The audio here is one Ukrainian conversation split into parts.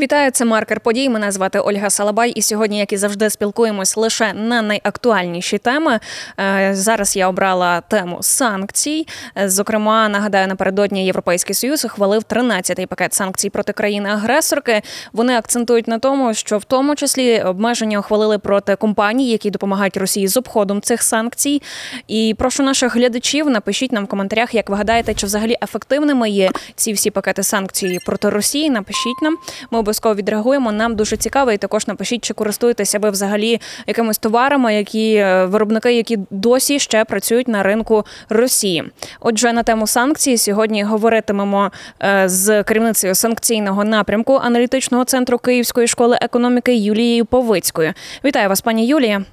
Вітаю, це маркер подій. Мене звати Ольга Салабай, і сьогодні, як і завжди, спілкуємось лише на найактуальніші теми. Е, зараз я обрала тему санкцій. Е, зокрема, нагадаю, напередодні Європейський Союз ухвалив 13-й пакет санкцій проти країни-агресорки. Вони акцентують на тому, що в тому числі обмеження ухвалили проти компаній, які допомагають Росії з обходом цих санкцій. І прошу наших глядачів, напишіть нам в коментарях, як ви гадаєте, чи взагалі ефективними є ці всі пакети санкцій проти Росії. Напишіть нам. Ми обов'язково відреагуємо. Нам дуже цікаво, і також напишіть, чи користуєтеся ви взагалі якимись товарами, які е, виробники, які досі ще працюють на ринку Росії. Отже, на тему санкцій сьогодні говоритимемо е, з керівницею санкційного напрямку аналітичного центру Київської школи економіки Юлією Повицькою. Вітаю вас, пані Юлія.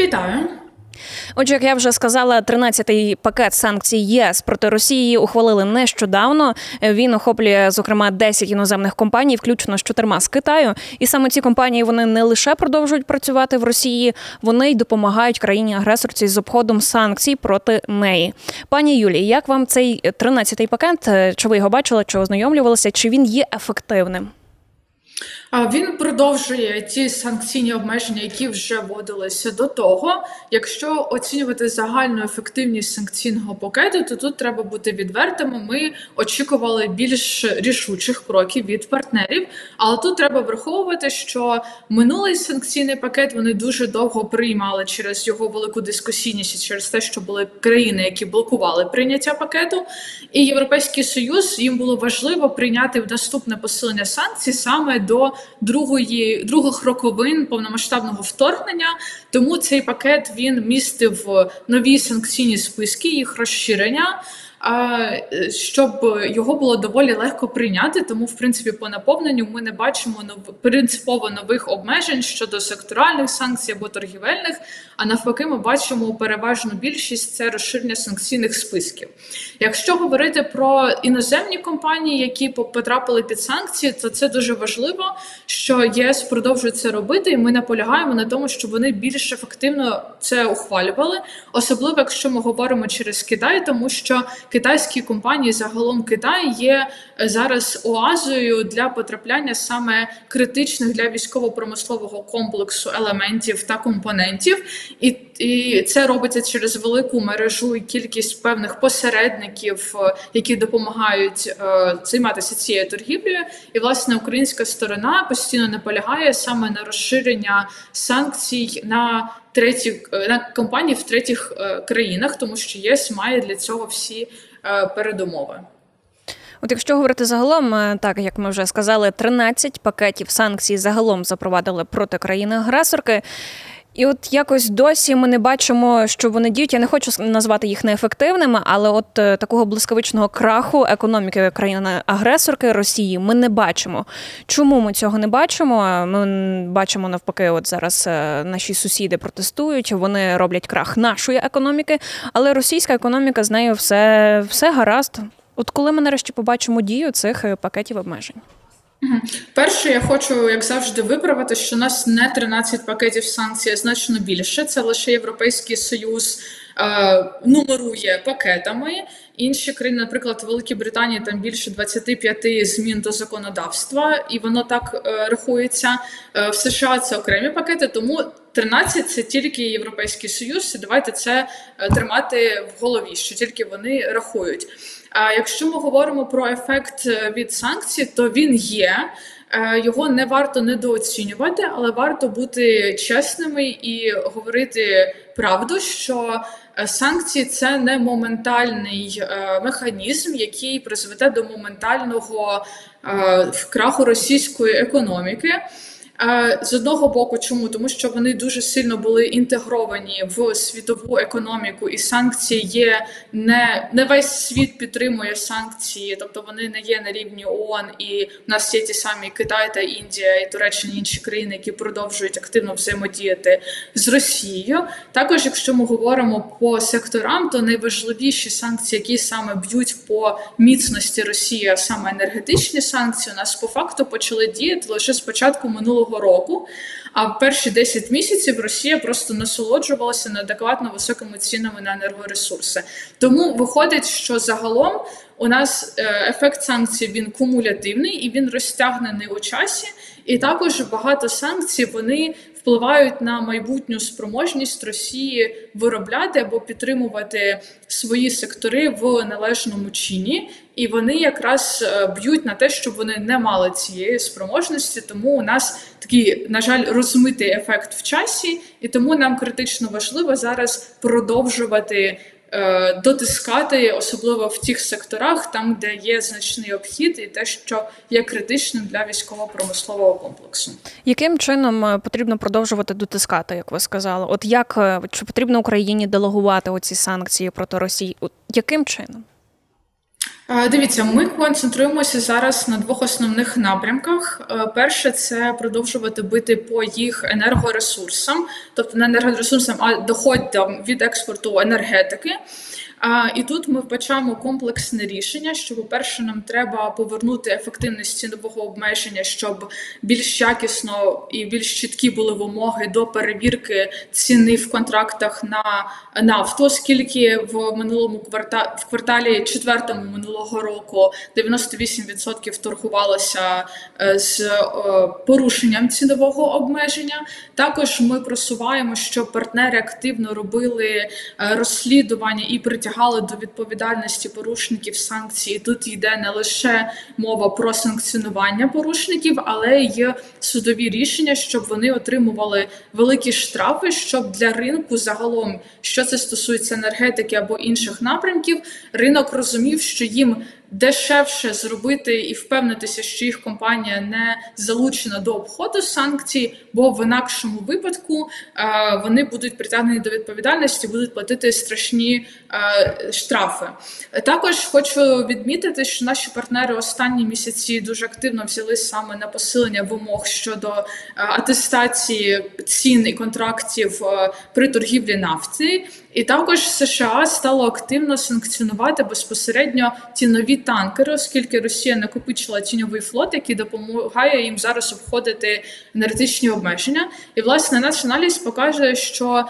Вітаю. Отже, як я вже сказала, 13-й пакет санкцій ЄС проти Росії ухвалили нещодавно. Він охоплює зокрема 10 іноземних компаній, включно з чотирма з Китаю. І саме ці компанії вони не лише продовжують працювати в Росії, вони й допомагають країні агресорці з обходом санкцій проти неї. Пані Юлії, як вам цей 13-й пакет? Чи ви його бачили, чи ознайомлювалися? Чи він є ефективним? Він продовжує ті санкційні обмеження, які вже вводилися до того. Якщо оцінювати загальну ефективність санкційного пакету, то тут треба бути відвертими. Ми очікували більш рішучих кроків від партнерів, але тут треба враховувати, що минулий санкційний пакет вони дуже довго приймали через його велику дискусійність, через те, що були країни, які блокували прийняття пакету, і європейський союз їм було важливо прийняти наступне посилення санкцій саме до другої других роковин повномасштабного вторгнення. Тому цей пакет він містив нові санкційні списки, їх розширення щоб його було доволі легко прийняти. Тому, в принципі, по наповненню ми не бачимо нов... принципово нових обмежень щодо секторальних санкцій або торгівельних. А навпаки, ми бачимо переважну більшість це розширення санкційних списків. Якщо говорити про іноземні компанії, які потрапили під санкції, то це дуже важливо, що ЄС продовжує це робити, і ми наполягаємо на тому, щоб вони більш ефективно це ухвалювали, особливо якщо ми говоримо через Китай, тому що китайські компанії, загалом Китай, є е, зараз оазою для потрапляння саме критичних для військово-промислового комплексу елементів та компонентів, і і це робиться через велику мережу і кількість певних посередників, е, які допомагають е, займатися цією торгівлею. І власне українська сторона постійно наполягає саме на розширення санкцій на треті на компанії в третіх країнах, тому що ЄС має для цього всі Е, передумови. От якщо говорити загалом, е, так як ми вже сказали, 13 пакетів санкцій загалом запровадили проти країни-агресорки. І от якось досі ми не бачимо, що вони діють. Я не хочу назвати їх неефективними, але от е, такого блискавичного краху економіки країни-агресорки Росії ми не бачимо. Чому ми цього не бачимо? Ми бачимо навпаки, от зараз е, наші сусіди протестують, вони роблять крах нашої економіки, але російська економіка з нею все, все гаразд. От коли ми нарешті побачимо дію цих е, пакетів обмежень. Перше, я хочу, як завжди, виправити, що у нас не 13 пакетів санкцій, а значно більше. Це лише Європейський Союз е, нумерує пакетами. Інші країни, наприклад, Великій Британії, там більше 25 змін до законодавства, і воно так е, рахується. Е, в США це окремі пакети, тому 13 – це тільки Європейський Союз. і Давайте це е, тримати в голові, що тільки вони рахують. А якщо ми говоримо про ефект е, від санкцій, то він є. Е, його не варто недооцінювати, але варто бути чесними і говорити правду, що санкції це не моментальний механізм, який призведе до моментального краху російської економіки. З одного боку, чому тому, що вони дуже сильно були інтегровані в світову економіку, і санкції є не не весь світ підтримує санкції, тобто вони не є на рівні ООН, і в нас є ті самі Китай та Індія, і Туреччина, і інші країни, які продовжують активно взаємодіяти з Росією. Також, якщо ми говоримо по секторам, то найважливіші санкції, які саме б'ють по міцності Росії, а саме енергетичні санкції, у нас по факту почали діяти лише з початку минулого минулого року. А в перші 10 місяців Росія просто насолоджувалася неадекватно високими цінами на енергоресурси. Тому виходить, що загалом у нас е, ефект санкцій він кумулятивний і він розтягнений у часі. І також багато санкцій вони впливають на майбутню спроможність Росії виробляти або підтримувати свої сектори в належному чині, і вони якраз е, б'ють на те, щоб вони не мали цієї спроможності. Тому у нас такий, на жаль, розмитий ефект в часі, і тому нам критично важливо зараз продовжувати. Е, дотискати, особливо в тих секторах, там де є значний обхід, і те, що є критичним для військово-промислового комплексу. Яким чином е, потрібно продовжувати дотискати, як ви сказали? От як чи потрібно Україні делегувати оці санкції проти Росії? От яким чином? Дивіться, ми концентруємося зараз на двох основних напрямках. Е, перше це продовжувати бити по їх енергоресурсам, тобто не енергоресурсам, а доходам від експорту енергетики. А, І тут ми вбачаємо комплексне рішення. Що, по-перше, нам треба повернути ефективність цінового обмеження, щоб більш якісно і більш чіткі були вимоги до перевірки ціни в контрактах на нафту, оскільки в минулому кварта... в кварталі четвертому минулого року 98% торгувалося е, з е, порушенням цінового обмеження. Також ми просуваємо, що партнери активно робили е, розслідування і притягування притягали до відповідальності порушників санкцій. Тут йде не лише мова про санкціонування порушників, але й судові рішення, щоб вони отримували великі штрафи, щоб для ринку загалом, що це стосується енергетики або інших напрямків, ринок розумів, що їм дешевше зробити і впевнитися, що їх компанія не залучена до обходу санкцій, бо в інакшому випадку е, вони будуть притягнені до відповідальності, будуть платити страшні е, штрафи. Також хочу відмітити, що наші партнери останні місяці дуже активно взяли саме на посилення вимог щодо е, атестації цін і контрактів при торгівлі нафти. І також США стало активно санкціонувати безпосередньо ці нові танкери, оскільки Росія накопичила тіньовий флот, який допомагає їм зараз обходити енергетичні обмеження. І власне наш аналіз показує, що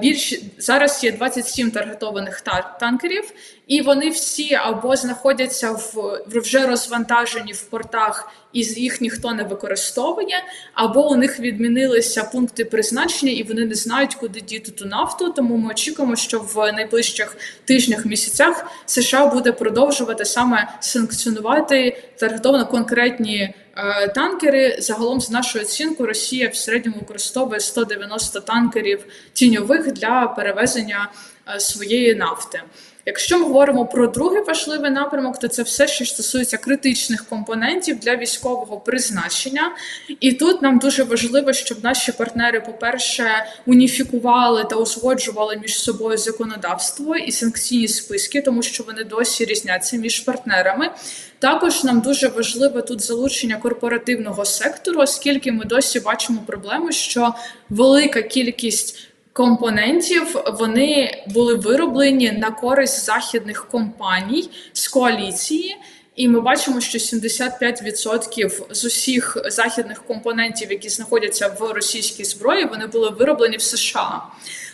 більш зараз є 27 таргетованих танкерів, і вони всі або знаходяться в вже розвантажені в портах, і їх ніхто не використовує, або у них відмінилися пункти призначення, і вони не знають, куди діти ту нафту. Тому ми очікуємо, що в найближчих тижнях місяцях США буде продовжувати саме санкціонувати таргетовано конкретні. Е, танкери загалом, з нашою оцінкою, Росія в середньому використовує 190 танкерів тіньових для перевезення е, своєї нафти. Якщо ми говоримо про другий важливий напрямок, то це все, що стосується критичних компонентів для військового призначення. І тут нам дуже важливо, щоб наші партнери, по-перше, уніфікували та узгоджували між собою законодавство і санкційні списки, тому що вони досі різняться між партнерами. Також нам дуже важливе тут залучення корпоративного сектору, оскільки ми досі бачимо проблему, що велика кількість компонентів вони були вироблені на користь західних компаній з коаліції. І ми бачимо, що 75% з усіх західних компонентів, які знаходяться в російській зброї, вони були вироблені в США.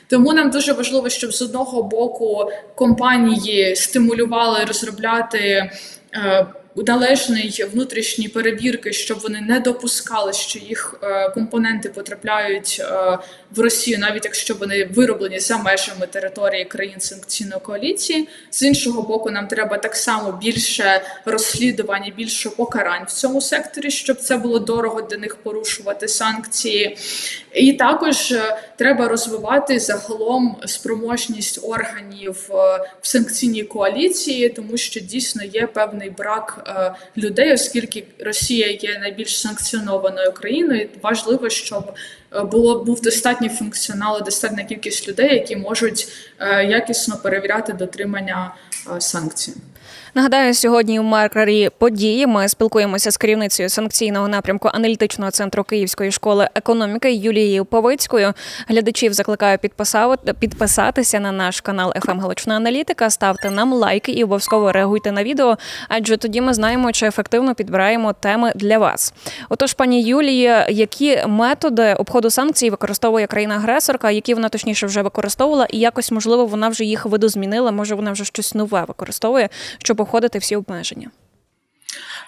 Тому нам дуже важливо, щоб з одного боку компанії стимулювали розробляти. Належної внутрішньої перевірки, щоб вони не допускали, що їх е, компоненти потрапляють е, в Росію, навіть якщо вони вироблені за межами території країн санкційної коаліції. З іншого боку, нам треба так само більше розслідувань, більше покарань в цьому секторі, щоб це було дорого для них порушувати санкції. І також е, треба розвивати загалом спроможність органів в санкційній коаліції, тому що дійсно є певний брак. Е, людей, оскільки Росія є найбільш санкціонованою країною, важливо, щоб е, було був достатній функціонал, достатня кількість людей, які можуть е, якісно перевіряти дотримання санкцій. Нагадаю, сьогодні у маркері події ми спілкуємося з керівницею санкційного напрямку аналітичного центру Київської школи економіки Юлією Повицькою. Глядачів закликаю підписатися на наш канал «ФМ Галична Аналітика, ставте нам лайки і обов'язково реагуйте на відео, адже тоді ми знаємо, чи ефективно підбираємо теми для вас. Отож, пані Юлія, які методи обходу санкцій використовує країна-агресорка, які вона точніше вже використовувала, і якось можливо вона вже їх видозмінила, може вона вже щось нове використовує, щоб обходити всі обмеження?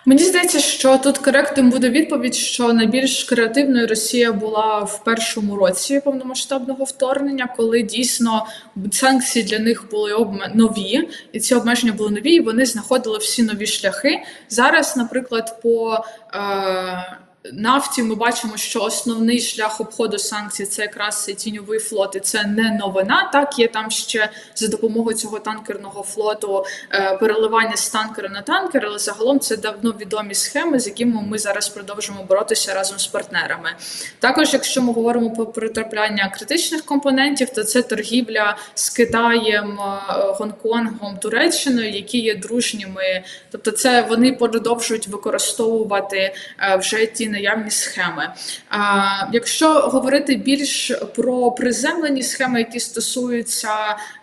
Мені здається, що тут коректним буде відповідь, що найбільш креативною Росія була в першому році повномасштабного вторгнення, коли дійсно санкції для них були обме... нові, і ці обмеження були нові. і Вони знаходили всі нові шляхи. Зараз, наприклад, по е нафті ми бачимо, що основний шлях обходу санкцій це якраз цей тіньовий флот, це не новина. Так є там ще за допомогою цього танкерного флоту е, переливання з танкера на танкер, але загалом це давно відомі схеми, з якими ми зараз продовжуємо боротися разом з партнерами. Також, якщо ми говоримо про притрапляння критичних компонентів, то це торгівля з Китаєм, е, Гонконгом, Туреччиною, які є дружніми, тобто це вони продовжують використовувати е, вже ті наявні схеми. А, Якщо говорити більш про приземлені схеми, які стосуються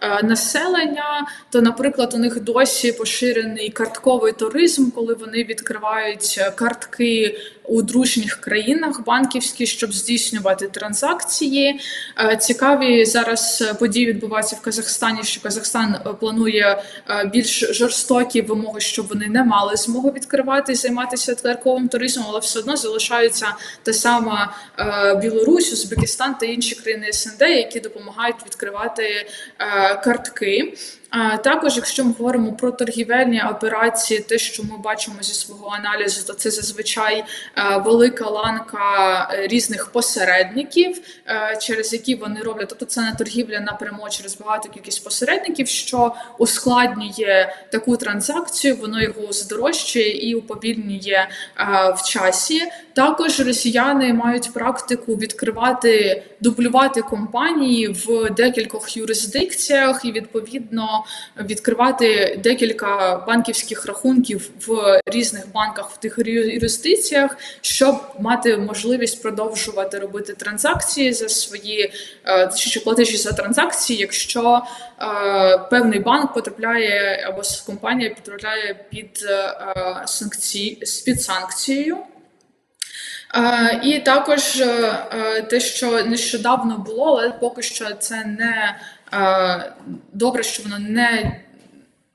е, населення, то, наприклад, у них досі поширений картковий туризм, коли вони відкривають картки у дружніх країнах банківські, щоб здійснювати транзакції. Е, цікаві зараз події відбуваються в Казахстані. Що Казахстан е, планує більш жорстокі вимоги, щоб вони не мали змогу відкривати і займатися картковим туризмом, але все одно залишають залишаються та сама е, Білорусь, Узбекистан та інші країни СНД, які допомагають відкривати е, картки. Також, якщо ми говоримо про торгівельні операції, те, що ми бачимо зі свого аналізу, то це зазвичай е, велика ланка е, різних посередників, е, через які вони роблять. Тобто це не торгівля напряму через багато кількість посередників, що ускладнює таку транзакцію, воно його здорожчує і уповільнює в часі. Також росіяни мають практику відкривати, дублювати компанії в декількох юрисдикціях і відповідно відкривати декілька банківських рахунків в різних банках в тих юрисдикціях, щоб мати можливість продовжувати робити транзакції за свої е, чи платежі за транзакції, якщо е, певний банк потрапляє або компанія потрапляє під е, санкції під санкцією. І також те, що нещодавно було, але поки що це не добре, що воно не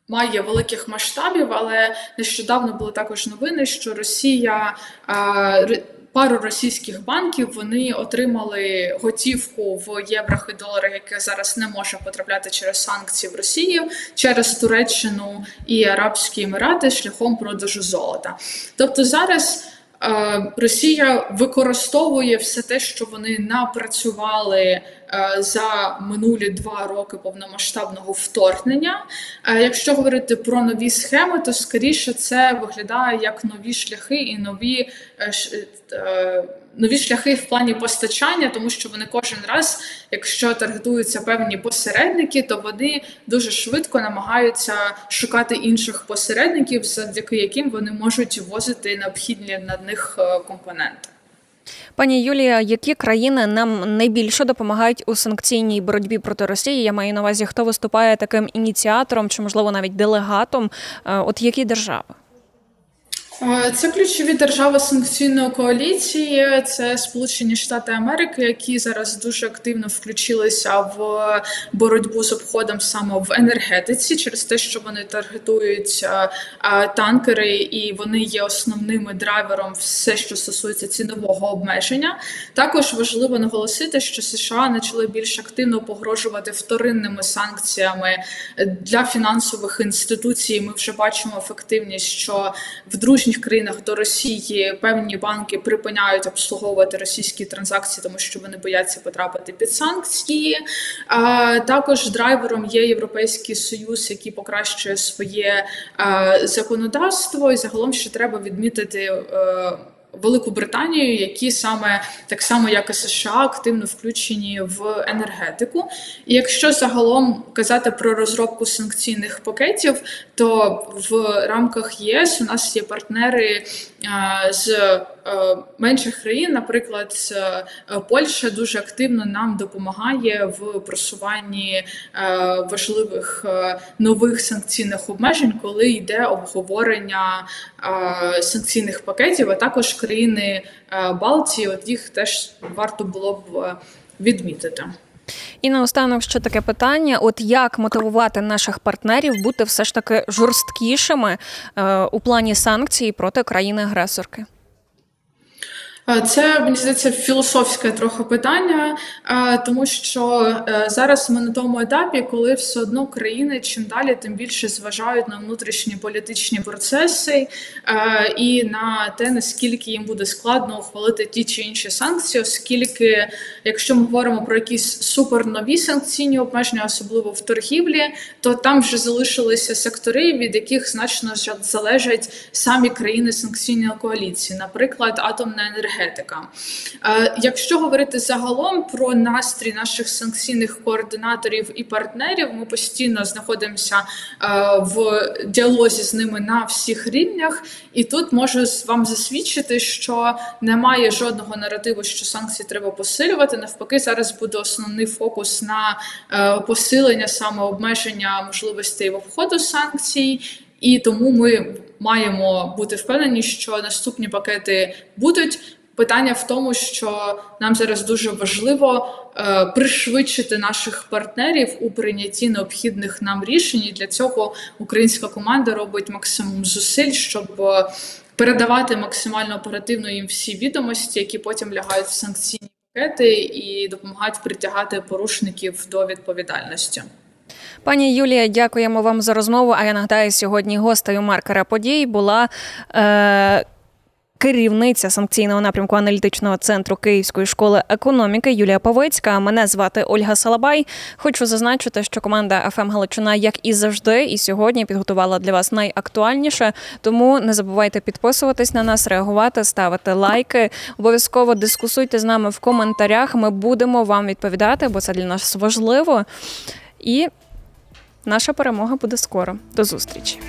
має великих масштабів, але нещодавно були також новини, що Росія. Пару російських банків вони отримали готівку в єврах і доларах, яке зараз не може потрапляти через санкції в Росію через Туреччину і Арабські Емірати шляхом продажу золота. Тобто зараз Росія використовує все те, що вони напрацювали е, за минулі два роки повномасштабного вторгнення. Е, якщо говорити про нові схеми, то скоріше це виглядає як нові шляхи і нові е, нові шляхи в плані постачання, тому що вони кожен раз, якщо таргетуються певні посередники, то вони дуже швидко намагаються шукати інших посередників, завдяки яким вони можуть возити необхідні на них е, компоненти. Пані Юлія, які країни нам найбільше допомагають у санкційній боротьбі проти Росії? Я маю на увазі, хто виступає таким ініціатором чи, можливо, навіть делегатом? Е, от які держави? Це ключові держави санкційної коаліції, це Сполучені Штати Америки, які зараз дуже активно включилися в боротьбу з обходом саме в енергетиці, через те, що вони таргетують танкери, і вони є основними драйвером, все, що стосується цінового обмеження. Також важливо наголосити, що США почали більш активно погрожувати вторинними санкціями для фінансових інституцій. Ми вже бачимо ефективність, що в дружній сусідніх країнах до Росії певні банки припиняють обслуговувати російські транзакції, тому що вони бояться потрапити під санкції. Також драйвером є Європейський Союз, який покращує своє законодавство, і загалом ще треба відмітити. Е, Велику Британію, які саме так само, як і США, активно включені в енергетику. І якщо загалом казати про розробку санкційних пакетів, то в рамках ЄС у нас є партнери з е, менших країн, наприклад, е, Польща дуже активно нам допомагає в просуванні е, важливих нових санкційних обмежень, коли йде обговорення санкційних пакетів, а також країни Балтії. От їх теж варто було б відмітити. І наостанок ще таке питання: от як мотивувати наших партнерів бути все ж таки жорсткішими е, у плані санкцій проти країни-агресорки? Е, Це мені здається філософське трохи питання, е, тому що е, зараз ми на тому етапі, коли все одно країни чим далі, тим більше зважають на внутрішні політичні процеси і на те, наскільки їм буде складно ухвалити ті чи інші санкції, оскільки, якщо ми говоримо про якісь супернові санкційні обмеження, особливо в торгівлі, то там вже залишилися сектори, від яких значно залежать самі країни санкційної коаліції, наприклад, атомна енергетика. Е, Якщо говорити загалом про настрій наших санкційних координаторів і партнерів, ми постійно знаходимося е, в діалозі з ними на всіх рівнях, і тут можу вам засвідчити, що немає жодного наративу, що санкції треба посилювати. Навпаки, зараз буде основний фокус на е, посилення саме обмеження можливостей в обходу санкцій. І тому ми маємо бути впевнені, що наступні пакети будуть. Питання в тому, що нам зараз дуже важливо е, пришвидшити наших партнерів у прийнятті необхідних нам рішень. І для цього українська команда робить максимум зусиль, щоб е, передавати максимально оперативно їм всі відомості, які потім лягають в санкційні пакети і допомагають притягати порушників до відповідальності. Пані Юлія, дякуємо вам за розмову. А я нагадаю, сьогодні гостею маркера подій була. Е- Керівниця санкційного напрямку аналітичного центру Київської школи економіки Юлія Павицька. Мене звати Ольга Салабай. Хочу зазначити, що команда ФМ Галичина, як і завжди, і сьогодні підготувала для вас найактуальніше. Тому не забувайте підписуватись на нас, реагувати, ставити лайки. Обов'язково дискусуйте з нами в коментарях. Ми будемо вам відповідати, бо це для нас важливо. І наша перемога буде скоро. До зустрічі.